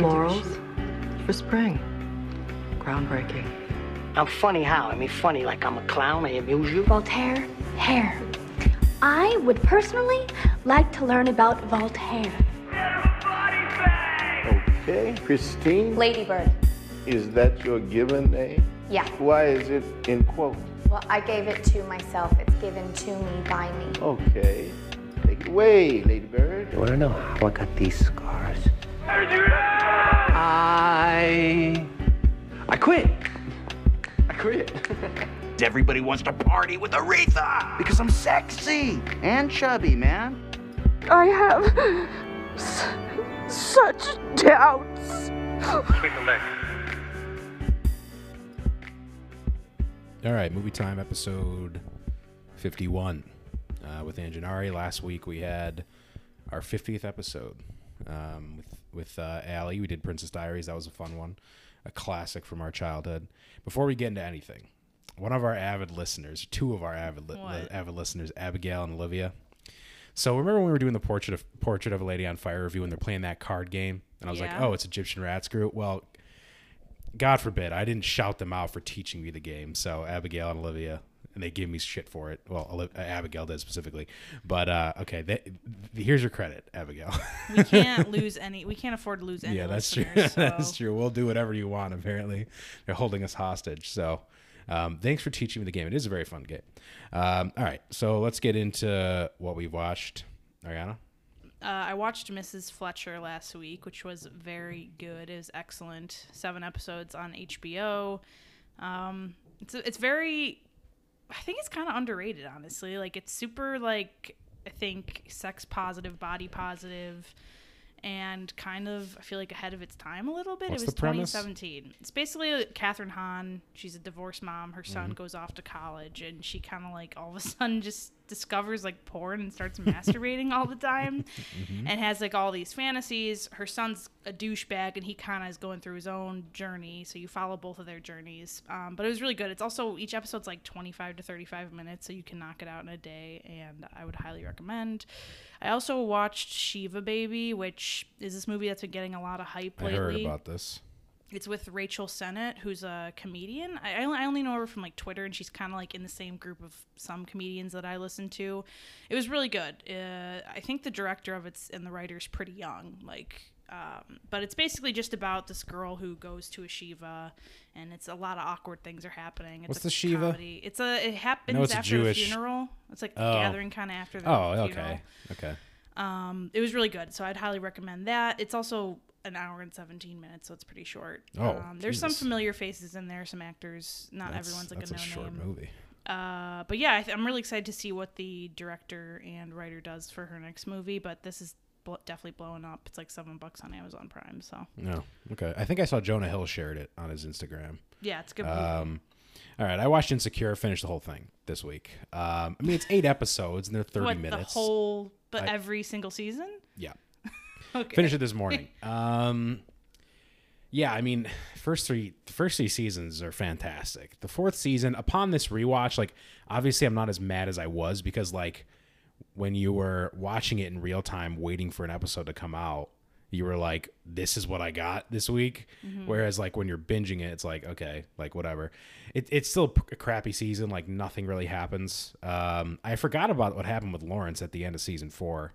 Florals for spring. Groundbreaking. I'm funny how? I mean, funny like I'm a clown. I amuse you. Voltaire, hair. I would personally like to learn about Voltaire. Okay, Christine, Ladybird. is that your given name? Yeah. Why is it in quote? Well, I gave it to myself. It's given to me by me. Okay, take it away, Ladybird. You wanna know how I got these scars? I. I quit. I quit. Everybody wants to party with Aretha because I'm sexy and chubby, man. I have s- such doubts. All right, movie time episode 51 uh, with Anjanari. Last week we had our 50th episode um, with with uh, Allie. We did Princess Diaries. That was a fun one, a classic from our childhood. Before we get into anything, one of our avid listeners, two of our avid li- What? avid listeners, Abigail and Olivia. So remember when we were doing the portrait of portrait of a lady on fire review and they're playing that card game, and I was like, oh, it's Egyptian Rat Screw. Well, God forbid, I didn't shout them out for teaching me the game. So Abigail and Olivia, and they gave me shit for it. Well, uh, Abigail did specifically. But uh, okay, they, here's your credit, Abigail. We can't lose any. We can't afford to lose any. yeah, that's true. listeners, that's true. We'll do whatever you want. Apparently, they're holding us hostage. So, um, thanks for teaching me the game. It is a very fun game. Um, all right, so let's get into what we've watched. Ariana. Uh, I watched Mrs. Fletcher last week, which was very good. It was excellent. Seven episodes on HBO. Um, it's it's very. I think it's kind of underrated, honestly. Like it's super like I think sex positive, body positive, and kind of I feel like ahead of its time a little bit. What's it was 2017. It's basically Kathryn Hahn. She's a divorced mom. Her Mm-hmm. son goes off to college, and she kind of like all of a sudden just discovers like porn and starts masturbating all the time, Mm-hmm. and has like all these fantasies. Her son's a douchebag, and he kind of is going through his own journey. So you follow both of their journeys. Um, but it was really good. It's also each episode's like 25 to 35 minutes, so you can knock it out in a day, and I would highly recommend. I also watched Shiva Baby, which is this movie that's been getting a lot of hype I lately. heard about this. It's with Rachel Sennott, who's a comedian. I, I only- know her from like Twitter, and she's kind of like in the same group of some comedians that I listen to. It was really good. Uh, I think the director of it's and the writer's pretty young, like, um, but it's basically just about this girl who goes to a shiva, and it's a lot of awkward things are happening. It's What's a the shiva? comedy. It's a it happens No, it's a after Jewish- the funeral. It's like a Oh. gathering kind of after the Oh, funeral. okay, okay. Um, it was really good, so I'd highly recommend that. It's also an hour and 17 minutes, so it's pretty short. Oh, um, there's some familiar faces in there, some actors. Not That's- everyone's like a a no short name. movie. Uh, but yeah, I th- I'm really excited to see what the director and writer does for her next movie. But this is bl- definitely blowing up. It's like seven bucks on Amazon Prime, so No, okay. I think I saw Jonah Hill shared it on his Instagram. yeah, it's a good. Movie. Um, all right, I watched Insecure, finished the whole thing this week. Um, I mean, it's eight episodes and they're thirty what minutes. the whole, but I- every single season. yeah, Okay. finished it this morning. Um, yeah, I mean, first three the first three seasons are fantastic. The fourth season, upon this rewatch, like obviously I'm not as mad as I was because like when you were watching it in real time, waiting for an episode to come out, you were like, "This is what I got this week." Whereas like when you're binging it, it's like, okay, like whatever. It, it's still a crappy season. Like nothing really happens. Um, I forgot about what happened with Lawrence at the end of season four.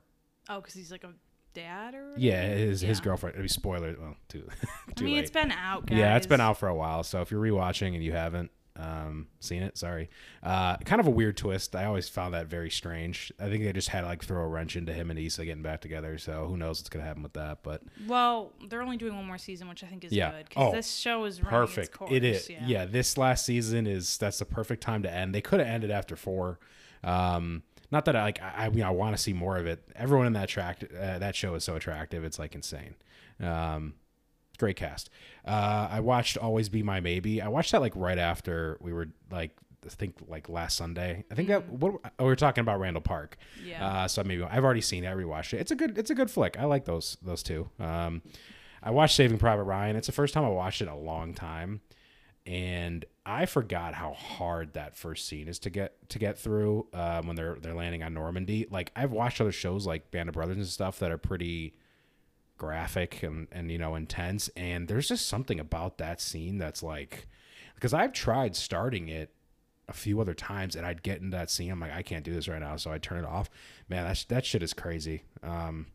Oh, because he's like a dad or. Yeah, his his girlfriend. I mean, spoiler. Well, too. I mean, late. it's been out. Guys. Yeah, it's been out for a while. So if you're rewatching and you haven't um, seen it, sorry. Uh, kind of a weird twist. I always found that very strange. I think they just had to like throw a wrench into him and Issa getting back together. So who knows what's gonna happen with that? But Well, they're only doing one more season, which I think is yeah, good because oh, this show is perfect. Course. it is. Yeah. Yeah. this last season is that's the perfect time to end. They could have ended after four. Um, not that I like. I, I mean, I want to see more of it. Everyone in that track, uh, that show is so attractive. It's like insane. Um, great cast. Uh, I watched Always Be My Maybe. I watched that like right after we were like I think like last Sunday. I think that what oh, we were talking about Randall Park. Yeah. Uh, so maybe I've already seen it. I rewatched it. It's a good it's a good flick. I like those those two. Um, I watched Saving Private Ryan. It's the first time I watched it in a long time, and I forgot how hard that first scene is to get to get through um, when they're they're landing on Normandy. Like I've watched other shows like Band of Brothers and stuff that are pretty graphic and and you know intense. And there's just something about that scene that's like because I've tried starting it a few other times and I'd get into that scene. I'm like I can't do this right now. So I turn it off. Man that that shit is crazy. Um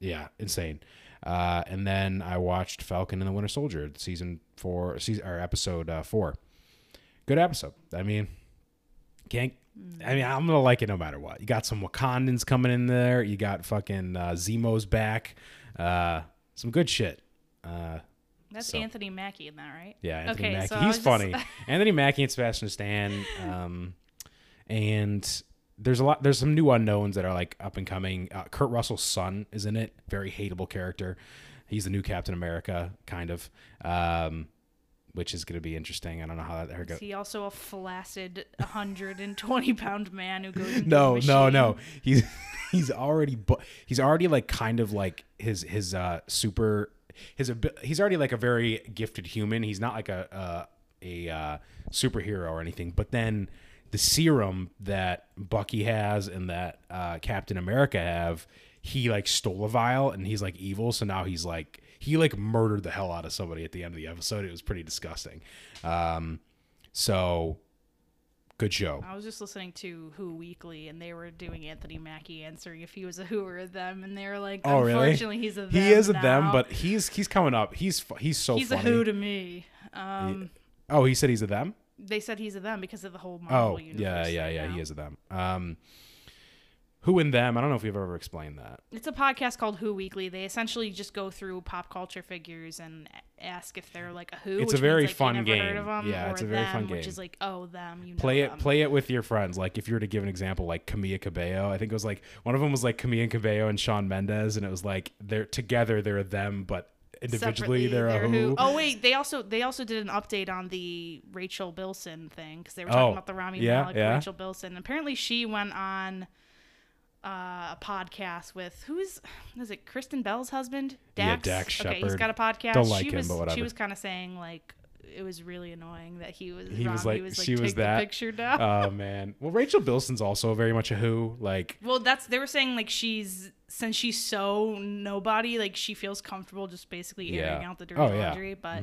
yeah insane. Uh and then I watched Falcon and the Winter Soldier season 4 season or episode uh, 4 good episode I mean can't I mean, I'm gonna like it no matter what. You got some Wakandans coming in there. You got fucking uh, Zemo's back. Uh, some good shit. Uh, That's So- Anthony Mackie in that, right? yeah, Anthony Okay, Mackie. so He's just- funny. Anthony Mackie and Sebastian Stan. Um, and there's a lot. There's some new unknowns that are like up and coming. Uh, Kurt Russell's son is in it. Very hateable character. He's the new Captain America, kind of. Um, which is going to be interesting. I don't know how that goes. Is he also a flaccid 120 pound man who goes into no a no no he's he's already bu- he's already like kind of like his his uh super his he's already like a very gifted human he's not like a uh, a uh, superhero or anything but then the serum that bucky has and that uh, captain america have he like stole a vial and he's like evil so now he's like he like murdered the hell out of somebody at the end of the episode it was pretty disgusting um so good show I was just listening to Who Weekly, and they were doing Anthony Mackie answering if he was a Who or a them, and they were like, Oh really? He's a them." He is a them, but he's he's coming up. He's he's so he's funny. a Who to me. Um, oh, he said he's a them. they said he's a them because of the whole Marvel Oh, universe. yeah, yeah, yeah. now. He is a them. Um, who and them? I don't know if we've ever explained that. It's a podcast called Who Weekly. They essentially just go through pop culture figures and ask if they're like a Who. It's a very means, like, fun game. of 'em, Yeah, it's a very them, fun Which game. is like, oh, them. You know Play it, them. play it with your friends. Like if you were to give an example, like Camila Cabello, I think it was like one of them was like Camila Cabello and Shawn Mendes, and it was like they're together, they're a them, but individually Separately, they're, a who. Oh wait, they also they also did an update on the Rachel Bilson thing because they were talking Oh, about the Rami yeah, Malek yeah. Rachel Bilson. Apparently, she went on uh, a podcast with who's is it Kristen Bell's husband? Dax. Yeah, Dax. Okay, he's got a podcast. Don't like she him, was, but whatever. She was kind of saying like it was really annoying that he was. he was like, was like she take was the that. picture down. Oh man. Well, Rachel Bilson's also very much a who. Like Well, that's they were saying like she's since she's so nobody, like she feels comfortable just basically airing Yeah. out the dirty Oh, yeah. laundry. But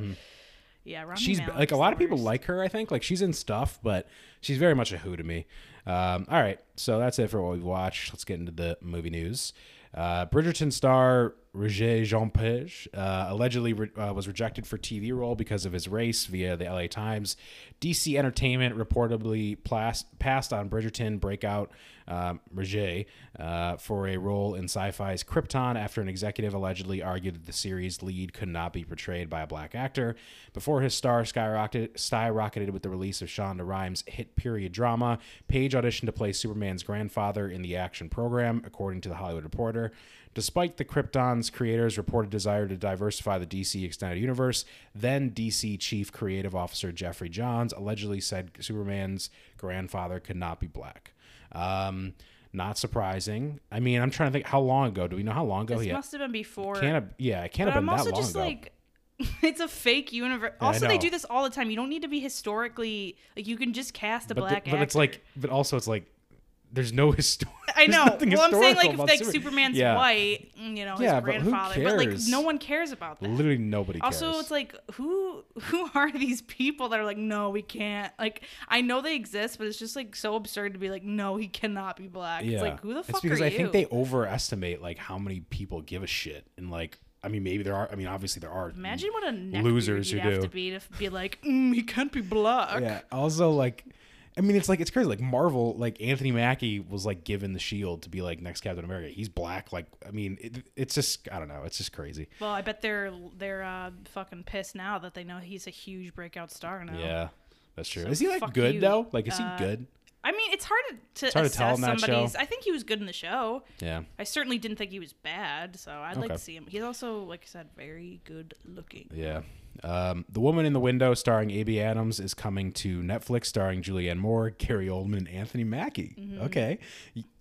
yeah, Rami she's like a lot of people worst. like her. I think like she's in stuff, but she's very much a who to me. Um, all right, so that's it for what we've watched. Let's get into the movie news. Uh, Bridgerton star Roger Jean Page uh, allegedly re- uh, was rejected for TV role because of his race via the LA Times. DC Entertainment reportedly plas- passed on Bridgerton breakout um, Roger uh, for a role in Syfy's Krypton after an executive allegedly argued that the series lead could not be portrayed by a black actor. Before his star skyrocketed, skyrocketed with the release of Shonda Rhimes' hit period drama, Page auditioned to play Superman's grandfather in the action program, according to the Hollywood Reporter. Despite the Krypton's creators' reported desire to diversify the DC extended universe, then DC Chief Creative Officer Jeffrey Johns allegedly said Superman's grandfather could not be black. Um, not surprising. I mean, I'm trying to think how long ago. Do we know how long ago This he must have been before. can't have, yeah, it can't but have I'm been that also long just ago. like, it's a fake universe. Also, they do this all the time. You don't need to be historically like you can just cast a but, black the- but it's like, but also it's like, there's no history. I know. Well, I'm saying like if like Super- Superman's Yeah. white, you know, his Yeah, but who grandfather, but, like no one cares about that. Literally nobody cares. Also, it's like who who are these people that are like, no, we can't. Like, I know they exist, but it's just like so absurd to be like, no, he cannot be black. Yeah. It's like who the fuck It's because I you? think they overestimate like how many people give a shit and like I mean maybe there are I mean obviously there are Imagine what a losers who have do. to be to be like, mm, he can't be black. Yeah. Also like I mean it's like it's crazy like Marvel like Anthony Mackie was like given the shield to be like next Captain America. He's black like I mean it, it's just I don't know, it's just crazy. Well, I bet they're they're uh, fucking pissed now that they know he's a huge breakout star now. Yeah. That's true. So is he like good you. though? Like is Uh, he good? I mean, it's hard to, hard to assess tell in that show. somebody's. I think he was good in the show. Yeah. I certainly didn't think he was bad, so I'd like to see him. He's also, like I said, very good looking. Yeah. Um, the Woman in the Window, starring Amy Adams, is coming to Netflix, starring Julianne Moore, Gary Oldman, and Anthony Mackie. Okay.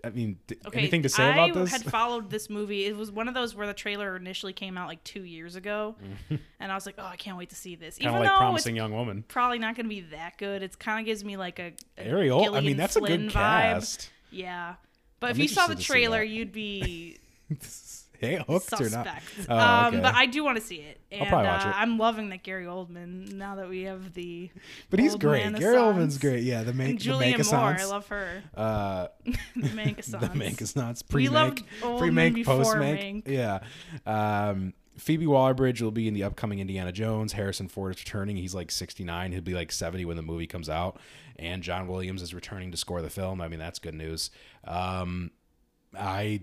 I mean, th- Mm-hmm. Okay, anything to say I about this? had followed this movie. It was one of those where the trailer initially came out like two years ago, and I was like, "Oh, I can't wait to see this." Kind Even of like though Promising Young Woman. probably not going to be that good, it kind of gives me like a, a Gary Old. I mean, Gillian that's a Flynn good vibe. cast. Yeah, but I'm if you saw the interested to see trailer, you'd be they hooked or not? suspect. Oh, um, okay. but I do want to see it. And, probably watch uh, it. I'm loving that Gary Oldman now that we have the. But he's great. Gary Oldman's great. Yeah, the make And the Moore, I love her. Uh, the Mank the Mank pre Mank, pre before post. Mank. Yeah. Um, Phoebe Waller-Bridge will be in the upcoming Indiana Jones. Harrison Ford is returning. He's like 69. He'll be like 70 when the movie comes out. And John Williams is returning to score the film. I mean, that's good news. Um, I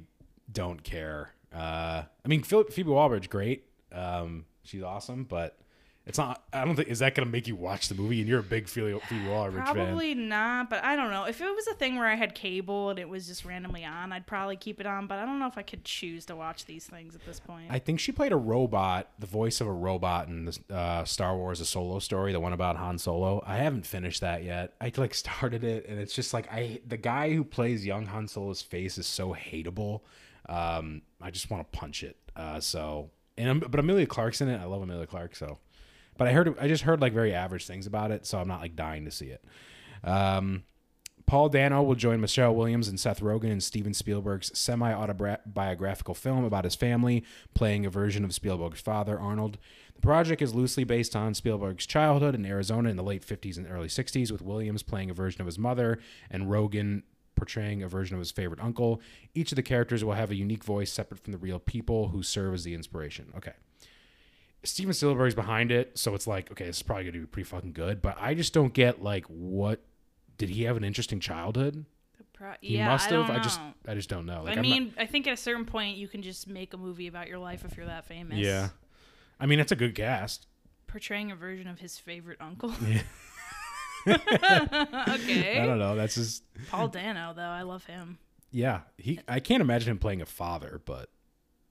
don't care. Uh, I mean, Phoebe Waller-Bridge, great. Um, she's awesome, but it's not. I don't think is that going to make you watch the movie. And you're a big Phoebe, Phoebe Waller-Bridge fan. Probably not, but I don't know. If it was a thing where I had cable and it was just randomly on, I'd probably keep it on. But I don't know if I could choose to watch these things at this point. I think she played a robot, the voice of a robot in the uh, Star Wars: A Solo Story, the one about Han Solo. I haven't finished that yet. I like started it, and it's just like I the guy who plays young Han Solo's face is so hateable. Um, I just want to punch it. Uh, so and but Emilia Clarke's in it. I love Amelia Clark. So, but I heard I just heard like very average things about it, so I'm not like dying to see it. Um, Paul Dano will join Michelle Williams and Seth Rogen in Steven Spielberg's semi autobiographical film about his family, playing a version of Spielberg's father, Arnold. The project is loosely based on Spielberg's childhood in Arizona in the late 50s and early 60s, with Williams playing a version of his mother and Rogen portraying a version of his favorite uncle. Each of the characters will have a unique voice separate from the real people who serve as the inspiration. Okay. Steven Spielberg's behind it, so it's like, okay, this is probably going to be pretty fucking good, but I just don't get like what did he have an interesting childhood? Pro- He yeah, must have. don't I just. I just don't know. Like, I I'm not- mean, I think at a certain point you can just make a movie about your life if you're that famous. yeah. I mean, that's a good cast. Portraying a version of his favorite uncle. Yeah. okay. I don't know. That's just Paul Dano, though, I love him. yeah. He I can't imagine him playing a father, but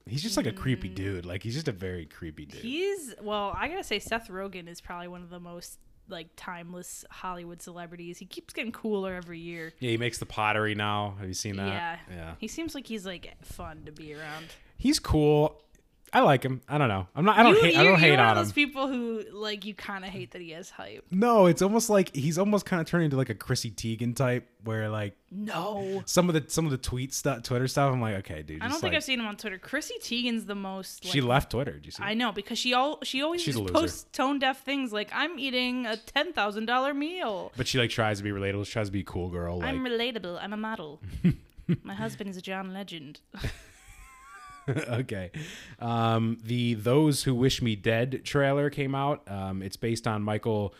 he's just like a Mm. creepy dude. Like he's just a very creepy dude. He's well, I gotta say, Seth Rogen is probably one of the most like timeless Hollywood celebrities. He keeps getting cooler every year. yeah, he makes the pottery now. Have you seen that? Yeah, Yeah. He seems like he's like fun to be around. He's cool. I like him. I don't know. I'm not. I don't you, hate. I don't you're hate one on of those him. people who like you kind of hate that he has hype. No, it's almost like he's almost kind of turning into like a Chrissy Teigen type, where like No, some of the some of the tweet stuff, Twitter stuff. I'm like, okay, dude. I don't just, think like- I've seen him on Twitter. Chrissy Teigen's the most. Like, She left Twitter. Did you see? I know because she all she always She's just posts tone deaf things like I'm eating a ten thousand dollar meal. But she like tries to be relatable. She tries to be cool girl. Like, I'm relatable. I'm a model. My husband is a John Legend. okay. Um, the Those Who Wish Me Dead trailer came out. Um, it's based on Michael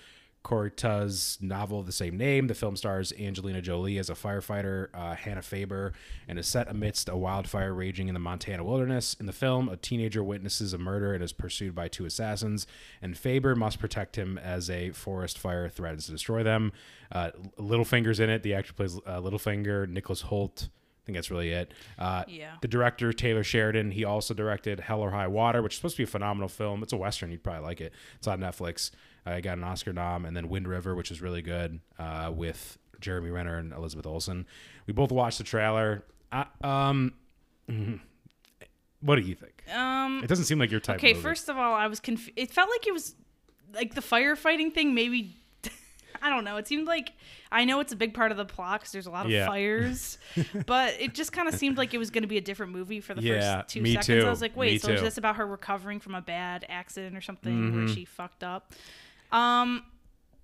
Koryta's novel of the same name. The film stars Angelina Jolie as a firefighter, uh, Hannah Faber, and is set amidst a wildfire raging in the Montana wilderness. In the film, a teenager witnesses a murder and is pursued by two assassins, and Faber must protect him as a forest fire threatens to destroy them. Uh, Littlefinger's in it. The actor plays uh, Littlefinger. Nicholas Hoult. I think that's really it. Uh, Yeah. The director Taylor Sheridan. He also directed Hell or High Water, which is supposed to be a phenomenal film. It's a western. You'd probably like it. It's on Netflix. Uh, I got an Oscar nom, and then Wind River, which is really good uh, with Jeremy Renner and Elizabeth Olsen. We both watched the trailer. I, um, mhm. what do you think? Um, It doesn't seem like your type. okay, of movie. first of all, I was confused. It felt like it was like the firefighting thing. Maybe I don't know. It seemed like I know it's a big part of the plot because there's a lot of Yeah. fires, but it just kind of seemed like it was going to be a different movie for the Yeah, first two seconds. too. I was like, wait, Me so is this about her recovering from a bad accident or something where Mhm. she fucked up? Um,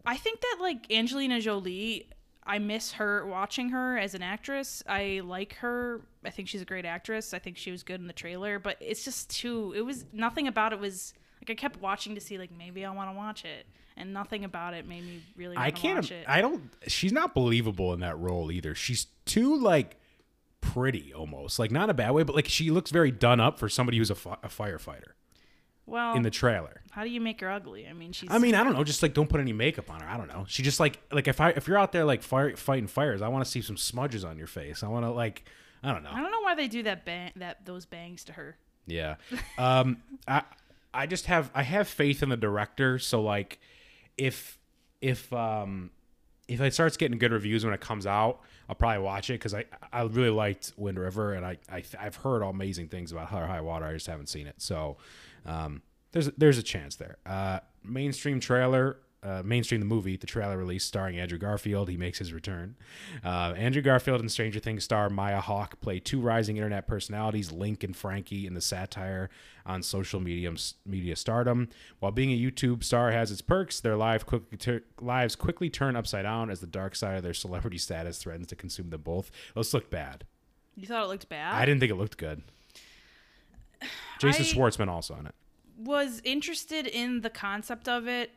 I think that like Angelina Jolie. I miss her watching her as an actress. I like her. I think she's a great actress. I think she was good in the trailer, but it's just too. It was nothing about it was like I kept watching to see like maybe I want to watch it, and nothing about it made me really. I can't. Watch it. I don't. She's not believable in that role either. She's too like pretty almost like not in a bad way, but like she looks very done up for somebody who's a, fi- a firefighter well, in the trailer. how do you make her ugly? I mean, she's. I mean, I don't know. Just like don't put any makeup on her. I don't know. She just like like if I if you're out there like fire, fighting fires, I want to see some smudges on your face. I want to like I don't know. I don't know why they do that bang that those bangs to her. Yeah. Um I I just have I have faith in the director, so like if if um if it starts getting good reviews when it comes out, I'll probably watch it cuz I I really liked Wind River and I, I I've heard amazing things about High High Water. I just haven't seen it. So um there's there's a chance there. Uh mainstream trailer uh, mainstream the movie, the trailer release starring Andrew Garfield. He makes his return. Uh, Andrew Garfield and Stranger Things star Maya Hawke play two rising internet personalities, Link and Frankie, in the satire on social media media stardom. While being a YouTube star has its perks, their life quickly tur- lives quickly turn upside down as the dark side of their celebrity status threatens to consume them both. Those look bad. You thought it looked bad? I didn't think it looked good. Jason I- Schwartzman also on it. was interested in the concept of it.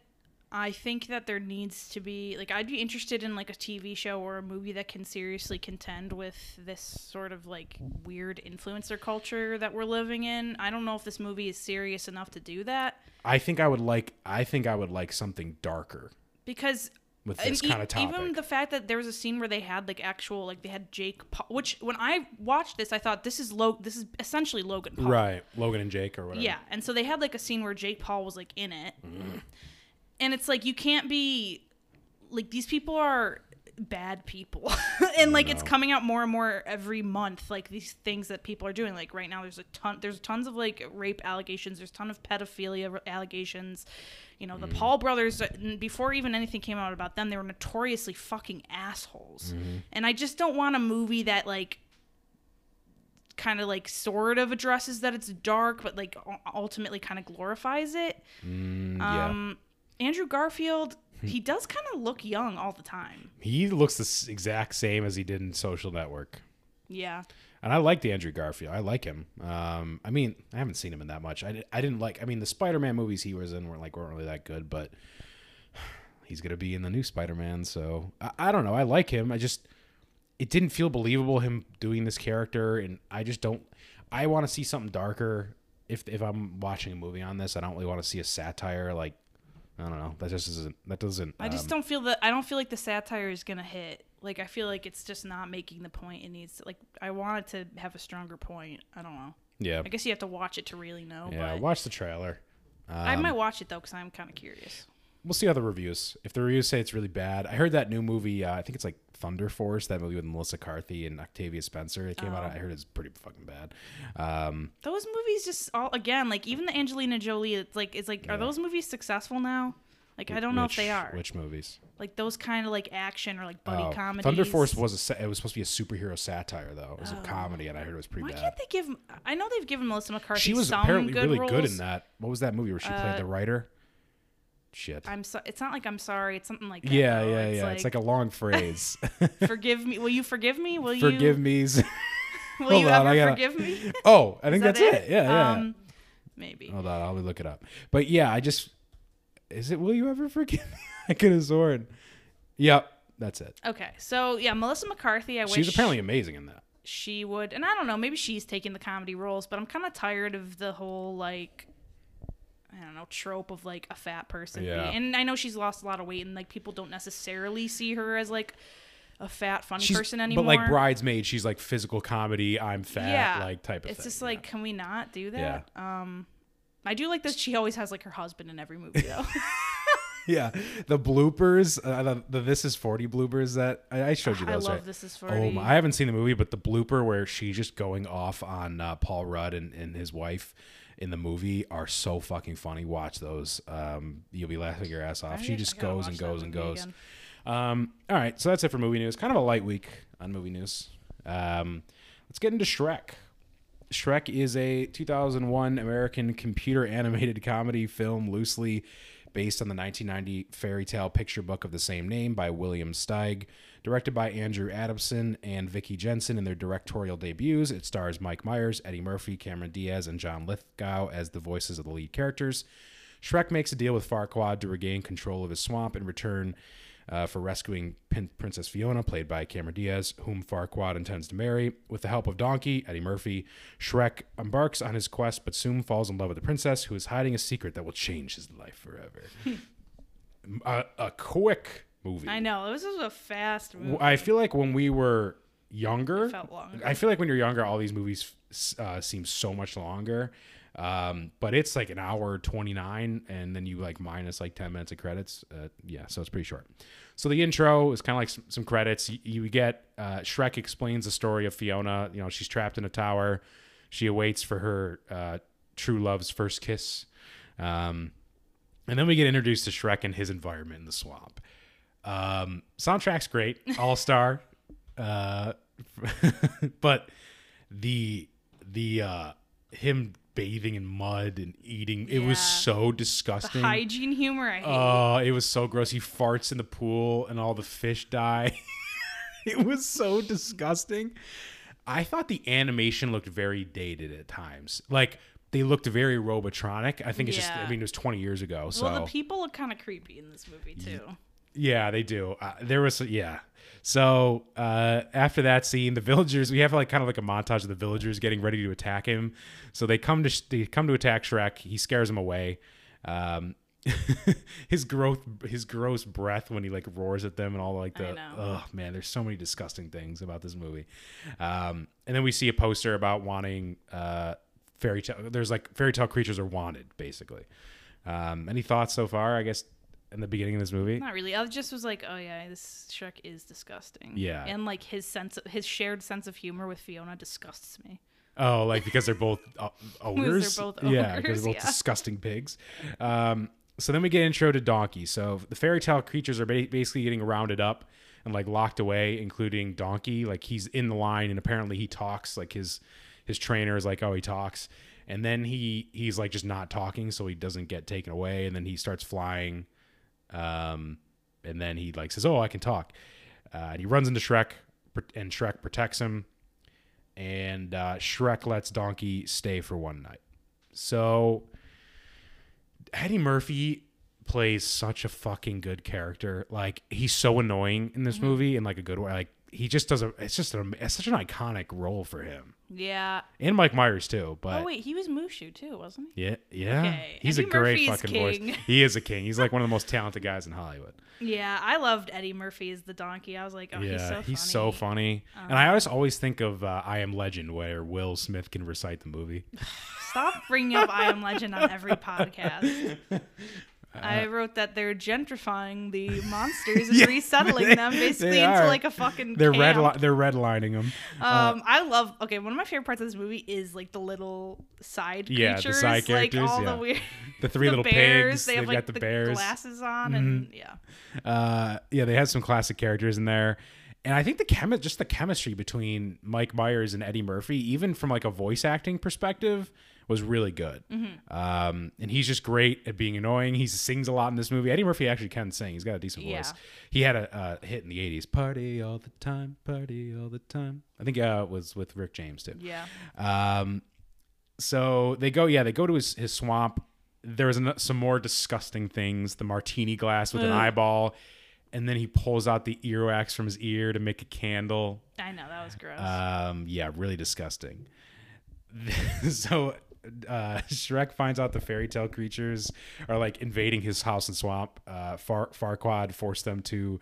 I think that there needs to be like I'd be interested in like a TV show or a movie that can seriously contend with this sort of like weird influencer culture that we're living in. I don't know if this movie is serious enough to do that I think I would like. I think I would like something darker because with this e- kind of topic. Even the fact that there was a scene where they had like actual like they had Jake, Paul, which when I watched this, I thought this is Lo- this is essentially Logan Paul. right, Logan and Jake or whatever. Yeah, and so they had like a scene where Jake Paul was like in it, Mm-hmm. And it's like you can't be like these people are bad people, and like it's coming out more and more every month. Like these things that people are doing. Like right now, there's a ton. There's tons of like rape allegations. There's a ton of pedophilia allegations. You know, the Mm-hmm. Paul brothers. uh, Before even anything came out about them, they were notoriously fucking assholes. Mm-hmm. And I just don't want a movie that like kind of like sort of addresses that it's dark, but like ultimately kind of glorifies it. Mm, yeah. Hmm. Andrew Garfield, he does kind of look young all the time. He looks the exact same as he did in Social Network. Yeah. And I like the Andrew Garfield. I like him. Um, I mean, I haven't seen him in that much. I, I didn't like. I mean, the Spider-Man movies he was in weren't like weren't really that good, but he's gonna be in the new Spider-Man. So I, I don't know. I like him. I just it didn't feel believable him doing this character, and I just don't. I want to see something darker. If if I'm watching a movie on this, I don't really want to see a satire. Like I don't know. That just isn't. That doesn't. I just um, don't feel that I don't feel like the satire is gonna hit. Like I feel like it's just not making the point it needs. To, like I want it to have a stronger point. I don't know. Yeah. I guess you have to watch it to really know. Yeah. but Watch the trailer. I Um, might watch it though because I'm kind of curious. We'll see how the reviews. If the reviews say it's really bad, I heard that new movie. Uh, I think it's like Thunder Force, that movie with Melissa Carthy and Octavia Spencer. It came out. Oh. I heard it's pretty fucking bad. Um, Those movies just all again like even the Angelina Jolie. It's like it's like are those movies successful now? Like I don't know if they are. Which movies? like those kind of like action or like buddy Oh, comedies. Thunder Force was a. It was supposed to be a superhero satire though. It was a comedy, and I heard it was pretty Why bad. can't they give? I know they've given Melissa McCarthy. she was some apparently good really roles. good in that. What was that movie where she played Uh, the writer? Shit. I'm so. It's not like I'm sorry. It's something like that, yeah, though. yeah, It's yeah. it's like a long phrase. forgive me. Will you forgive me? Will you Forgive me. Will Hold you on, ever I gotta- forgive me? oh, I think that that's it. Yeah, yeah. yeah. Um, maybe. Hold on, I'll look it up. But yeah, I just is it will you ever forgive me? I could have sworn. Yep, that's it. Okay, so yeah, Melissa McCarthy. I wish She's apparently amazing in that. she would, and I don't know. Maybe she's taking the comedy roles, but I'm kind of tired of the whole like. I don't know trope of like a fat person, Yeah. and I know she's lost a lot of weight, and like people don't necessarily see her as like a fat funny She's, person anymore. but like bridesmaid, she's like physical comedy. I'm fat, yeah, like type of It's thing. just yeah. like, can we not do that? Um, I do like that she always has like her husband in every movie though. yeah, the bloopers, uh, the, the This Is Forty bloopers that I, I showed you I love right? This Is 40." Oh, my, I haven't seen the movie, but the blooper where she's just going off on uh, Paul Rudd and, and his wife in the movie are so fucking funny. Watch those. Um, you'll be laughing your ass off. I she just goes and goes and goes. Um, all right, so that's it for movie news. Kind of a light week on movie news. Um, let's get into Shrek. Shrek is a 2001 American computer animated comedy film loosely based on the 1990 fairy tale picture book of the same name by William Steig. Directed by Andrew Adamson and Vicky Jenson in their directorial debuts, it stars Mike Myers, Eddie Murphy, Cameron Diaz, and John Lithgow as the voices of the lead characters. Shrek makes a deal with Farquaad to regain control of his swamp in return uh, for rescuing Pin- Princess Fiona, played by Cameron Diaz, whom Farquaad intends to marry. With the help of Donkey, Eddie Murphy, Shrek embarks on his quest, but soon falls in love with the princess, who is hiding a secret that will change his life forever. a, a quick movie. I know this was a fast movie. I feel like when we were younger, It felt longer. I feel like when you're younger, all these movies uh, seem so much longer. Um, but it's like an hour 29, and then you like minus like 10 minutes of credits. Uh, yeah, so it's pretty short. So the intro is kind of like some, some credits. You, you get uh, Shrek explains the story of Fiona. You know, she's trapped in a tower. She awaits for her uh, true love's first kiss. Um, And then we get introduced to Shrek and his environment in the swamp. Um, soundtrack's great, all star. uh, but the the uh, him bathing in mud and eating it was Yeah. so The disgusting. hygiene humor, I hate. Oh, it was so gross. He farts in the pool and all the fish die. it was so disgusting. I thought the animation looked very dated at times. Like they looked very robotronic. I think it's just I mean it was 20 years ago. So well, the people look kind of creepy in this movie too. Yeah, they do. Uh, there was yeah. So uh, after that scene, the villagers we have like kind of like a montage of the villagers getting ready to attack him. So they come to they come to attack Shrek. He scares them away. Um, his growth his gross breath when he like roars at them and all like the oh man there's so many disgusting things about this movie um and then we see a poster about wanting uh fairy tale there's like fairy tale creatures are wanted basically um any thoughts so far i guess in the beginning of this movie Not really. I just was like, oh yeah, this Shrek is disgusting. Yeah. And like his sense, of, his shared sense of humor with Fiona disgusts me. Oh, like because they're both uh, ogres. both yeah, because they're both yeah. disgusting pigs. Um, so then we get intro to Donkey. So the fairy tale creatures are ba- basically getting rounded up and like locked away, including Donkey. Like he's in the line, and apparently he talks. Like his his trainer is like, oh, he talks, and then he he's like just not talking, so he doesn't get taken away, and then he starts flying. Um, and then he like says, "Oh, I can talk," uh, and he runs into Shrek, and Shrek protects him and uh, Shrek lets Donkey stay for one night. So Eddie Murphy plays such a fucking good character. Like he's so annoying in this Mm-hmm. movie in like a good way. Like he just does a. It's just a, it's such an iconic role for him Yeah. and Mike Myers too. But oh wait, he was Mushu too, wasn't he? yeah, yeah, Okay, he's Eddie a great Murphy is fucking voice. He is a king. He's like one of the most talented guys in Hollywood. Yeah, I loved Eddie Murphy as the donkey. I was like, oh, yeah, he's so funny. he's so funny. and I always always think of uh, I Am Legend, where Will Smith can recite the movie. Stop bringing up I Am Legend on every podcast. Uh, I wrote that they're gentrifying the monsters and resettling they- them basically into like a fucking. They're red. Li- they're redlining them. Um, I love. Okay, one of my favorite parts of this movie is like the little side Yeah, the creatures, side like all yeah. the weird. The three little bears, pigs. They have like got the the bears. glasses on, and yeah, Uh, yeah, they had some classic characters in there, and I think the chemi- just the chemistry between Mike Myers and Eddie Murphy, even from like a voice acting perspective, was really good. Mm-hmm. Um, and he's just great at being annoying. He sings a lot in this movie. Eddie Murphy actually can sing. He's got a decent Yeah. voice. He had a uh, hit in the '80s, "Party all the time, party all the time." I think uh, it was with Rick James too. yeah. Um, so they go, yeah, they go to his, his swamp. There's an, some more disgusting things. The martini glass with an eyeball, and then he pulls out the earwax from his ear to make a candle. I know that was gross. Um, yeah, really disgusting. so uh, Shrek finds out the fairy tale creatures are like invading his house and swamp. Uh, Far Farquaad forced them to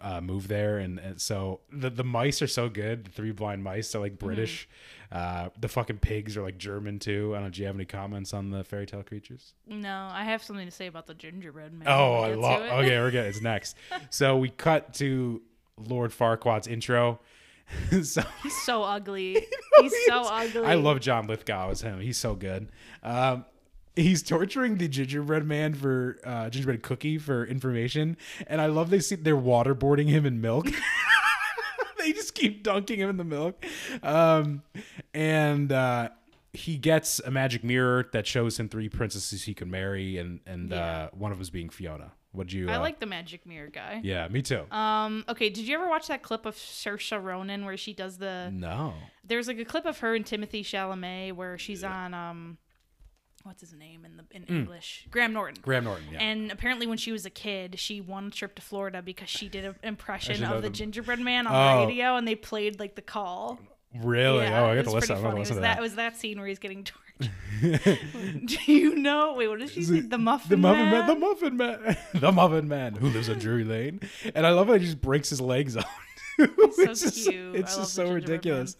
uh, move there, and, and so the the mice are so good. The three blind mice are like British. Uh, the fucking pigs are like German too. I don't know. Do you have any comments on the fairy tale creatures? no, I have something to say about the gingerbread man. Oh, I love. Okay, we're good. It's next. so we cut to Lord Farquaad's intro. so He's so ugly. He's so ugly. I love John Lithgow as him. He's so good. Um, he's torturing the gingerbread man for uh, gingerbread cookie for information, and I love they see they're waterboarding him in milk. they just keep dunking him in the milk, um, and uh, he gets a magic mirror that shows him three princesses he can marry, and and uh, one of them is being Fiona. Would you? I uh, like the magic mirror guy. Yeah, me too. Um. Okay. Did you ever watch that clip of Saoirse Ronan where she does the? no. There's like a clip of her and Timothée Chalamet where she's on um, what's his name in the in English? Graham Norton. Graham Norton. Yeah. And apparently, when she was a kid, she won a trip to Florida because she did an impression of the them. gingerbread man on Oh. the radio, and they played like the call. really? Yeah, oh, I got to listen. I'm funny. listen to was that. It was that scene where he's getting tortured. Do you know? Wait, what did she say? The muffin, the muffin man. man. the muffin man, the muffin man who lives on Drury Lane, and I love how he just breaks his legs out. it's so just, cute. It's I just so ridiculous.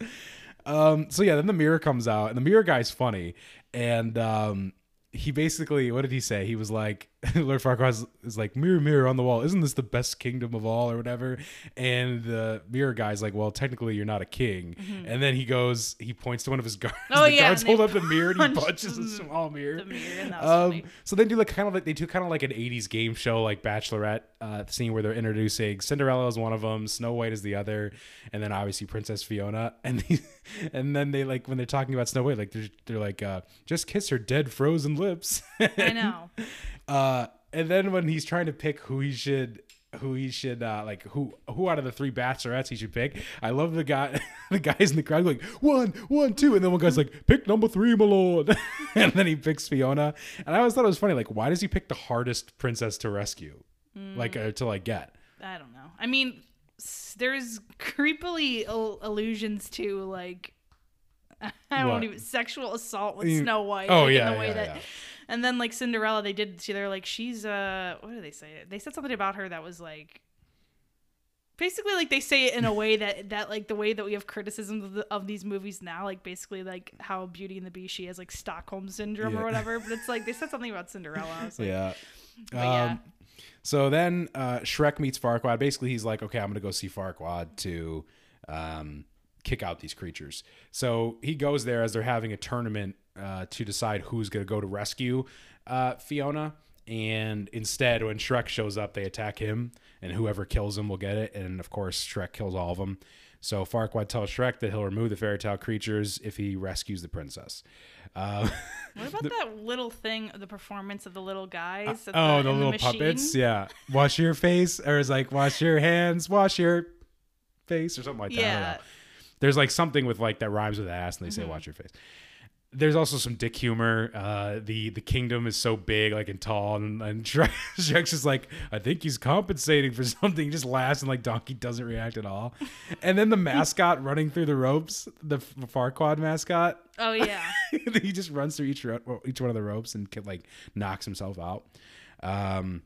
Um, so yeah, then the mirror comes out, and the mirror guy's funny, and um, he basically, what did he say? He was like, Lord Farquaad is, like mirror mirror on the wall. Isn't this the best kingdom of all or whatever. And the mirror guy's like well technically you're not a king. And then he goes he points to one of his guards. Mm-hmm. Oh, the yeah, guards hold up the mirror and he punches a small mirror. The mirror, and that was um, so they do like kind of like they do kind of like an 80s game show like bachelorette uh scene where they're introducing cinderella is one of them snow white is the other and then obviously princess fiona. And they, and then they like when they're talking about snow white like they're, they're like uh just kiss her dead frozen lips. I know. Uh and then when he's trying to pick who he should who he should uh like who who out of the three bachelorettes he should pick i love the guy the guys in the crowd like one one two and then one guy's like pick number three my lord and then he picks fiona and i always thought it was funny like why does he pick the hardest princess to rescue like uh, to like get I don't know. I mean, there's creepily al- allusions to like I don't What? even sexual assault with Snow White. Oh, like, yeah, in the way yeah, that, yeah. And then like Cinderella, they did. See, they're like she's uh, what did they say? They said something about her that was like. Basically, like they say it in a way that that like the way that we have criticisms of, the, of these movies now, like basically like how Beauty and the Beast she has like Stockholm syndrome Yeah. or whatever. But it's like they said something about Cinderella. I was like, yeah But yeah. Um, so then uh, Shrek meets Farquaad. Basically, he's like, okay, I'm going to go see Farquaad to um, kick out these creatures. So he goes there as they're having a tournament uh, to decide who's going to go to rescue uh, Fiona. And instead, when Shrek shows up, they attack him, and whoever kills him will get it. And of course, Shrek kills all of them. So Farquaad tells Shrek that he'll remove the fairy tale creatures if he rescues the princess. Uh, What about that little thing, the performance of the little guys? at Oh, the little machine? puppets. Yeah. Wash your face, or it's like wash your hands, wash your face, or something like that. Yeah. know. There's like something with like that rhymes with ass, and they say Mm-hmm. wash your face. There's also some dick humor. Uh, the the kingdom is so big, like and tall, and, and Shrek's just like, I think he's compensating for something. He just laughs, and like Donkey doesn't react at all. And then the mascot running through the ropes, the Farquaad mascot, Oh yeah. he just runs through each ro- each one of the ropes and like knocks himself out. Um,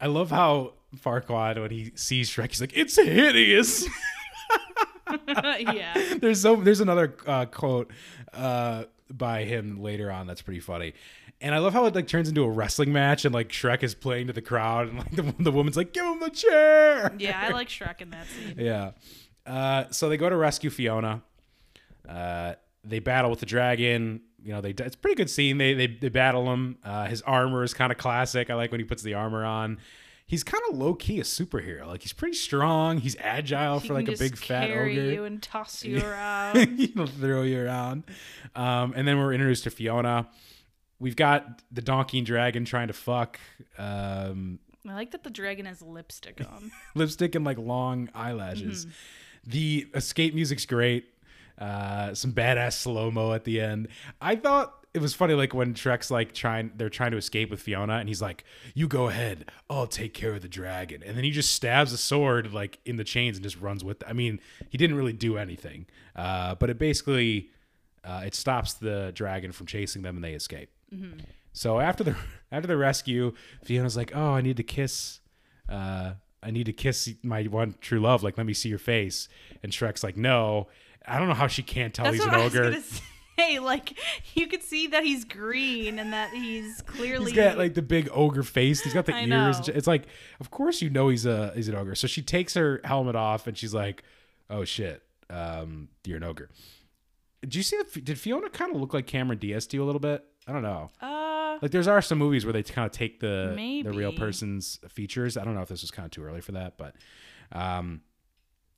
I love how Farquaad when he sees Shrek, he's like, "It's hideous." yeah. there's so there's another uh, quote uh, by him later on that's pretty funny. And I love how it like turns into a wrestling match and like Shrek is playing to the crowd and like the, the woman's like, "Give him the chair." Yeah, I like Shrek in that scene. Yeah. Uh, so they go to rescue Fiona. Uh, they battle with the dragon. You know, they it's a pretty good scene. They they, they battle him. Uh, his armor is kind of classic. I like when he puts the armor on. He's kind of low key a superhero. Like he's pretty strong. He's agile He for like a big fat carry ogre. you and toss you around. He'll throw you around. Um, and then we're introduced to Fiona. We've got the donkey and dragon trying to fuck. Um, I like that the dragon has lipstick on. lipstick and like long eyelashes. The escape music's great. Uh, some badass slow mo at the end. I thought it was funny, like when Shrek's like trying, they're trying to escape with Fiona, and he's like, "You go ahead, I'll take care of the dragon." And then he just stabs a sword like in the chains and just runs with. I mean, he didn't really do anything, uh, but it basically uh, it stops the dragon from chasing them, and they escape. So after the after the rescue, Fiona's like, "Oh, I need to kiss, uh, I need to kiss my one true love. Like, let me see your face." And Shrek's like, "No." I don't know how she can't tell That's he's an ogre. say. Like you could see that he's green and that he's clearly. He's got like the big ogre face. He's got the I ears. know. It's like, of course you know he's a he's an ogre. So she takes her helmet off and she's like, "Oh shit, um, you're an ogre." Did you see? The, did Fiona kind of look like Cameron Diaz to you a little bit? I don't know. Uh, Like there's are some movies where they kind of take the the real person's features. I don't know if this was kind of too early for that, but um,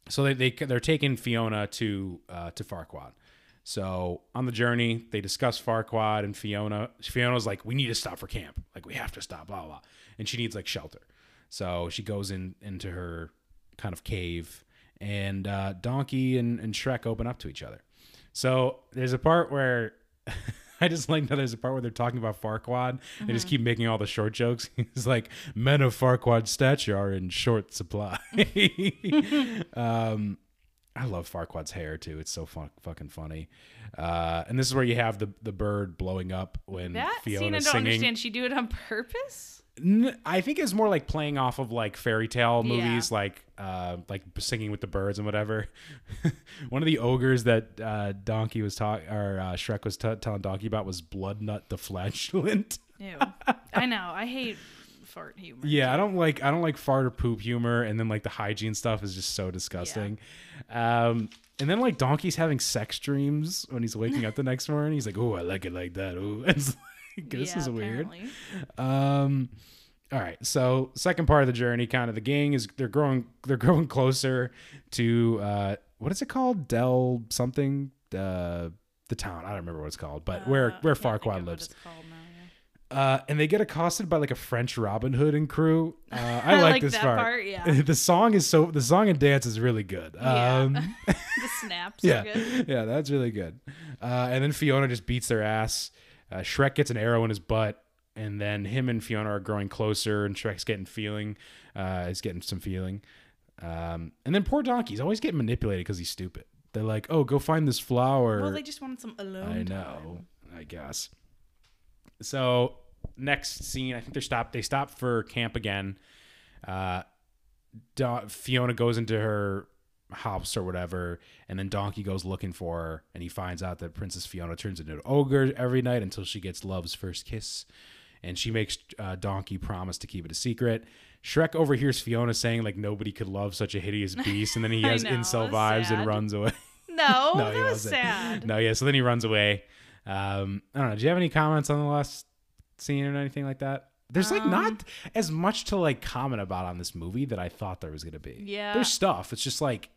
so they they they're taking Fiona to uh, to Farquaad. So on the journey, they discuss Farquaad and Fiona. Fiona's like, "We need to stop for camp. Like we have to stop." Blah blah. And she needs like shelter. So she goes in into her kind of cave, and uh, Donkey and, and Shrek open up to each other. So there's a part where I just like that there's a part where they're talking about Farquaad. They just keep making all the short jokes. He's like, men of Farquaad's stature are in short supply. um, I love Farquaad's hair too. It's so fun, fucking funny. Uh, and this is where you have the the bird blowing up when that scene I don't singing. understand. She do it on purpose. N- I think it's more like playing off of like fairy tale Yeah. movies, like uh, like singing with the birds and whatever. One of the ogres that uh, Donkey was talking, or uh, Shrek was t- telling Donkey about was Bloodnut the flatulent. Ew. I know. I hate fart humor. Yeah, I don't like I don't like fart or poop humor, and then like the hygiene stuff is just so disgusting. Um, and then like Donkey's having sex dreams when he's waking up the next morning. He's like, "Oh, I like it like that." Oh, like, this Yeah, is weird. Um, all right. So second part of the journey, kind of the gang is they're growing they're growing closer to uh, what is it called? Del something. Uh, the town. I don't remember what it's called, but where Uh, where think Farquaad lives. it's called now, yeah. Uh, and they get accosted by like a French Robin Hood and crew. Uh, I like, like this part. part, yeah. the song is so the song and dance is really good. Yeah. Um, The snaps yeah, are good. yeah, that's really good. Uh, and then Fiona just beats their ass. Uh, Shrek gets an arrow in his butt, and then him and Fiona are growing closer, and Shrek's getting feeling. Uh, is getting some feeling. Um, and then poor Donkey's always getting manipulated because he's stupid. They're like, "Oh, go find this flower." Well, they just wanted some alone. I time. know. I guess. So next scene, I think they're stopped. They stop for camp again. Uh, Fiona goes into her house or whatever, and then Donkey goes looking for her, and he finds out that Princess Fiona turns into an ogre every night until she gets love's first kiss, and she makes uh, Donkey promise to keep it a secret. Shrek overhears Fiona saying like nobody could love such a hideous beast, and then he has know, incel vibes and runs away. No, No, that he was wasn't. sad. No, yeah. So then he runs away. Um, I don't know. Do you have any comments on the last scene or anything like that? There's like Um, not as much to like comment about on this movie that I thought there was gonna be. Yeah. There's stuff. It's just like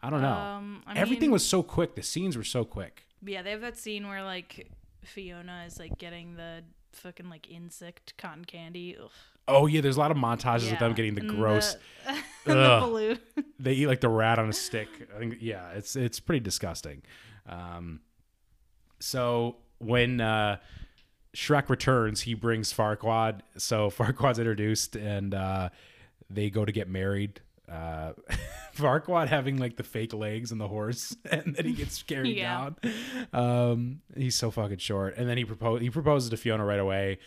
I don't know. Um, I Everything mean- was so quick. The scenes were so quick. Yeah, they have that scene where like Fiona is like getting the fucking like insect cotton candy. Ugh. Oh yeah, there's a lot of montages with them getting the and gross. the, the balloon. they eat like the rat on a stick. I think yeah, it's it's pretty disgusting. Um, so when uh, Shrek returns, he brings Farquaad. So Farquaad's introduced, and uh, they go to get married. Uh, Farquaad having like the fake legs and the horse, and then he gets carried Yeah. down. Um, he's so fucking short. And then he propose he proposes to Fiona right away,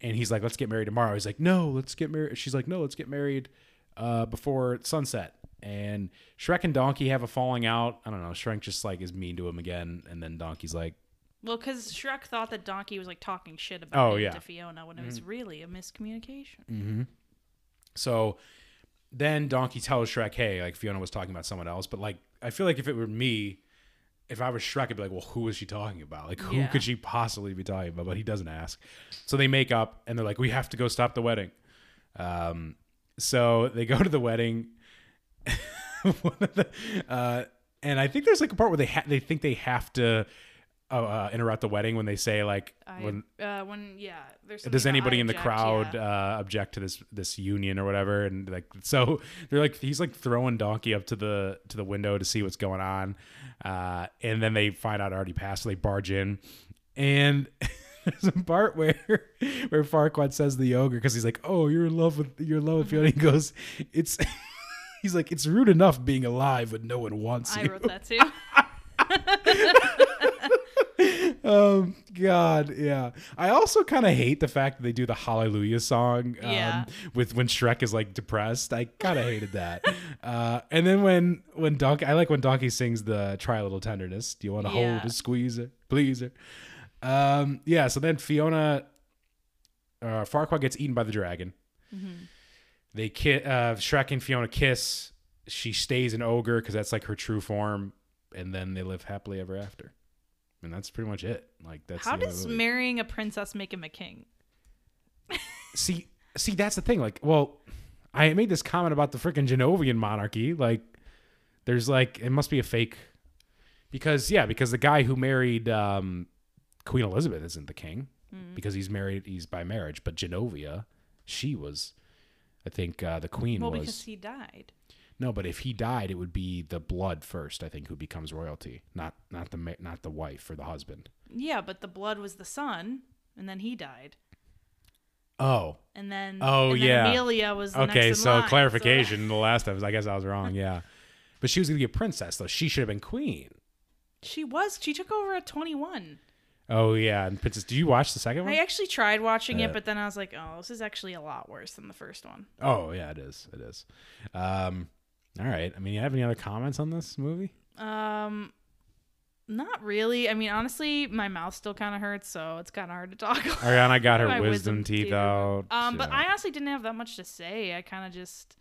and he's like, "Let's get married tomorrow." He's like, "No, let's get married." She's like, "No, let's get married uh, before sunset." And Shrek and Donkey have a falling out. I don't know. Shrek just like is mean to him again, and then Donkey's like, Well, because Shrek thought that Donkey was like talking shit about Oh, yeah. Mm-hmm. to Fiona when it was really a miscommunication. So then Donkey tells Shrek, hey, like Fiona was talking about someone else. But like, I feel like if it were me, if I was Shrek, I'd be like, well, who is she talking about? Like, who Yeah. could she possibly be talking about? But he doesn't ask. So they make up and they're like, we have to go stop the wedding. Um, so they go to the wedding. One of the, uh, and I think there's like a part where they ha- they think they have to uh, uh, interrupt the wedding when they say like I, when uh, when yeah, there's does anybody I in the object, crowd yeah. uh, object to this this union or whatever and like so they're like he's like throwing donkey up to the to the window to see what's going on uh, and then they find out already passed so they barge in and there's a part where where Farquaad says the ogre because he's like oh you're in love with you're in love with Fiona he goes it's he's like it's rude enough being alive when no one wants I you wrote that too. Um god yeah. I also kind of hate the fact that they do the hallelujah song um, Yeah. with when shrek is like depressed. I kind of hated that. Uh and then when when donkey i like when donkey sings the try a little tenderness. Do you want to hold Yeah. her squeeze her please her um yeah so then fiona uh farquaad gets eaten by the dragon. They ki- uh shrek and fiona kiss. She stays an ogre because that's like her true form. And then they live happily ever after and that's pretty much it. Like that's How does marrying a princess make him a king? see see that's the thing. Like, well, I made this comment about the freaking Genovian monarchy. Like, there's like it must be a fake because yeah, because the guy who married um, Queen Elizabeth isn't the king Mm. because he's married he's by marriage, but Genovia, she was. I think uh, the queen Well, was because he died. No, but if he died, it would be the blood first. I think who becomes royalty, not not the not the wife or the husband. Yeah, but the blood was the son, and then he died, Oh, and then Oh, and then yeah. Amelia was the okay. next in So line, clarification. The last time, I guess I was wrong. Yeah, but she was gonna be a princess though. She should have been queen. she was. She took over at twenty one. Oh yeah, and Princess. Did you watch the second one? I actually tried watching Yeah. it, but then I was like, oh, this is actually a lot worse than the first one. Oh yeah, it is. It is. Um, all right. I mean, you have any other comments on this movie? Um, not really. I mean, honestly, my mouth still kind of hurts, so it's kind of hard to talk. Ariana got her My wisdom, teeth, out. Um, but I honestly didn't have that much to say. I kind of just,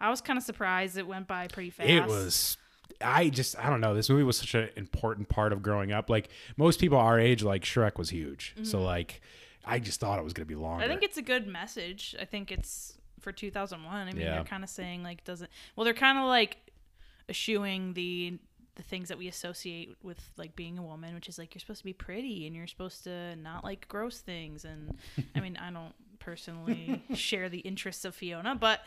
I was kind of surprised it went by pretty fast. It was. I just I don't know. This movie was such an important part of growing up. Like most people our age, like Shrek was huge. So like, I just thought it was gonna be longer. Mm-hmm. I think it's a good message. I think it's for 2001. I mean, Yeah. they're kind of saying like doesn't well, they're kind of like eschewing the the things that we associate with like being a woman, which is like you're supposed to be pretty and you're supposed to not like gross things. And I mean, I don't personally share the interests of Fiona, but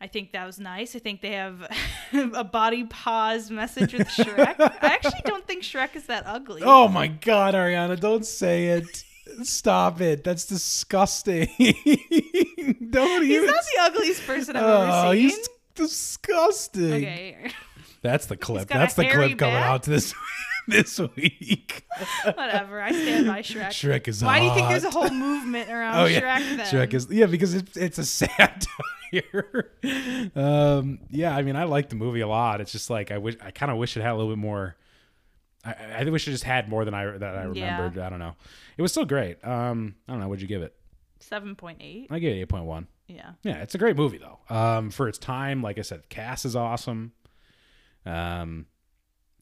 I think that was nice. I think they have a body pause message with Shrek. I actually don't think Shrek is that ugly. Oh my god, Ariana, don't say it. Stop it. That's disgusting. don't He's even. not the ugliest person I've oh, ever seen. he's disgusting. Okay. That's the clip. got a That's the hairy clip coming back. out this this week. Whatever. I stand by Shrek. Shrek is Why do you think there's a hot. whole movement around Oh yeah, Shrek then? Shrek is yeah because it's it's a satire. um, yeah, I mean I like the movie a lot. It's just like I wish I kind of wish it had a little bit more. I, I wish it just had more than I that I Yeah. remembered. I don't know. It was still great. Um, I don't know. What'd you give it? 7.8. I gave it eight point one. Yeah. Yeah, it's a great movie though. Um, for its time, like I said, cast is awesome. Um,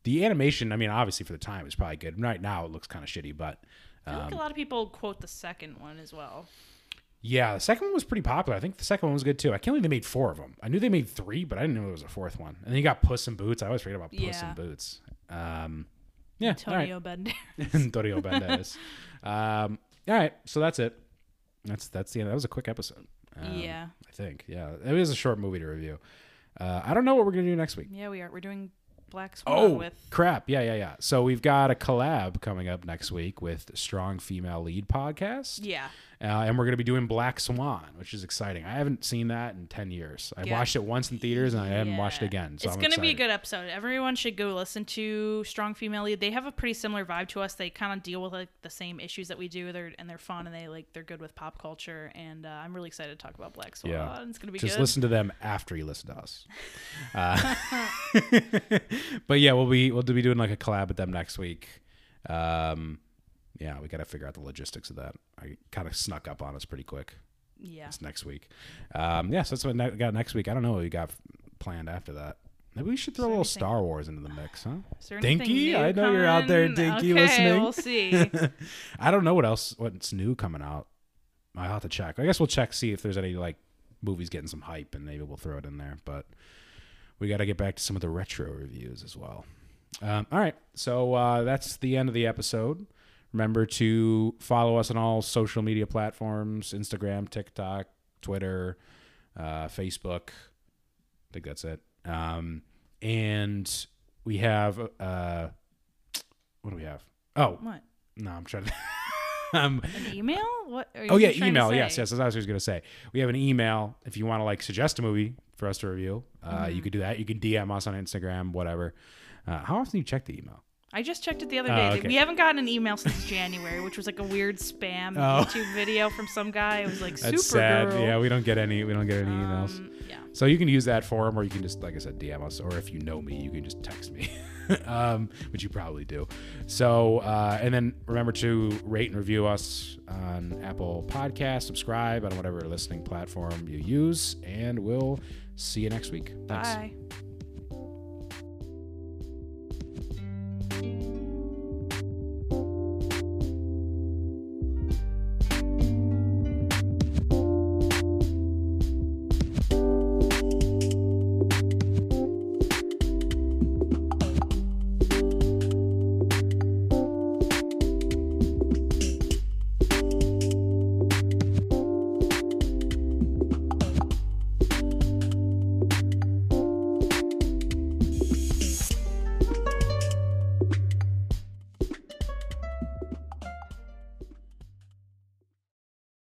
the animation, I mean, obviously for the time, it's probably good. Right now, it looks kind of shitty, but I think um, a lot of people quote the second one as well. yeah, the second one was pretty popular. I think the second one was good too. I can't believe they made four of them. I knew they made three, but I didn't know there was a fourth one. And then you got Puss in Boots. I always forget about Puss Yeah. in Boots. Um, yeah, all right. Antonio Banderas. Antonio Banderas. um, all right, so that's it. That's that's the end. That was a quick episode. Um, Yeah. I think. Yeah, it was a short movie to review. Uh, I don't know what we're gonna do next week. Yeah, we are. We're doing Black Swan Oh with. crap! Yeah, yeah, yeah. So we've got a collab coming up next week with Strong Female Lead Podcast. Yeah. Uh, and we're going to be doing Black Swan, which is exciting. I haven't seen that in 10 years. I Yeah. watched it once in theaters and I haven't watched it again. So it's going to be a good episode. Everyone should go listen to Strong Female Lead. They have a pretty similar vibe to us. They kind of deal with like the same issues that we do. They're and they're fun and they like they're good with pop culture. And uh, I'm really excited to talk about Black Swan. Yeah. It's going to be Just good. listen to them after you listen to us. Uh, but yeah, we'll be we'll be doing like a collab with them next week. Um, yeah, we got to figure out the logistics of that. I kind of snuck up on us pretty quick. Yeah. It's next week. Um, yeah, so that's what ne- we got next week. I don't know what we got f- planned after that. Maybe we should throw a little Star Wars into the mix, huh? Anything Dinky, I know you're out there. Dinky, Okay, listening. we'll see. I don't know what else what's new coming out. I'll have to check. I guess we'll check see if there's any like movies getting some hype, and maybe we'll throw it in there. But we got to get back to some of the retro reviews as well. Um, all right, so uh, that's the end of the episode. Remember to follow us on all social media platforms: Instagram, TikTok, Twitter, uh, Facebook. I think that's it. Um, and we have uh, what do we have? Oh, What? no, I'm trying to. um, An email? What? Are oh yeah, email. Yes, yes. That's what I was going to say. We have an email. If you want to like suggest a movie for us to review, uh, Mm-hmm. you could do that. You can DM us on Instagram, whatever. Uh, how often do you check the email? I just checked it the other Oh, day. okay. We haven't gotten an email since January, which was like a weird spam Oh. YouTube video from some guy. It was like That's super sad. girl. Yeah, we don't get any. We don't get any emails. Um, yeah. So you can use that form, or you can just, like I said, DM us, or if you know me, you can just text me, um, which you probably do. So, uh, and then remember to rate and review us on Apple Podcast, subscribe on whatever listening platform you use, and we'll see you next week. Thanks. Bye.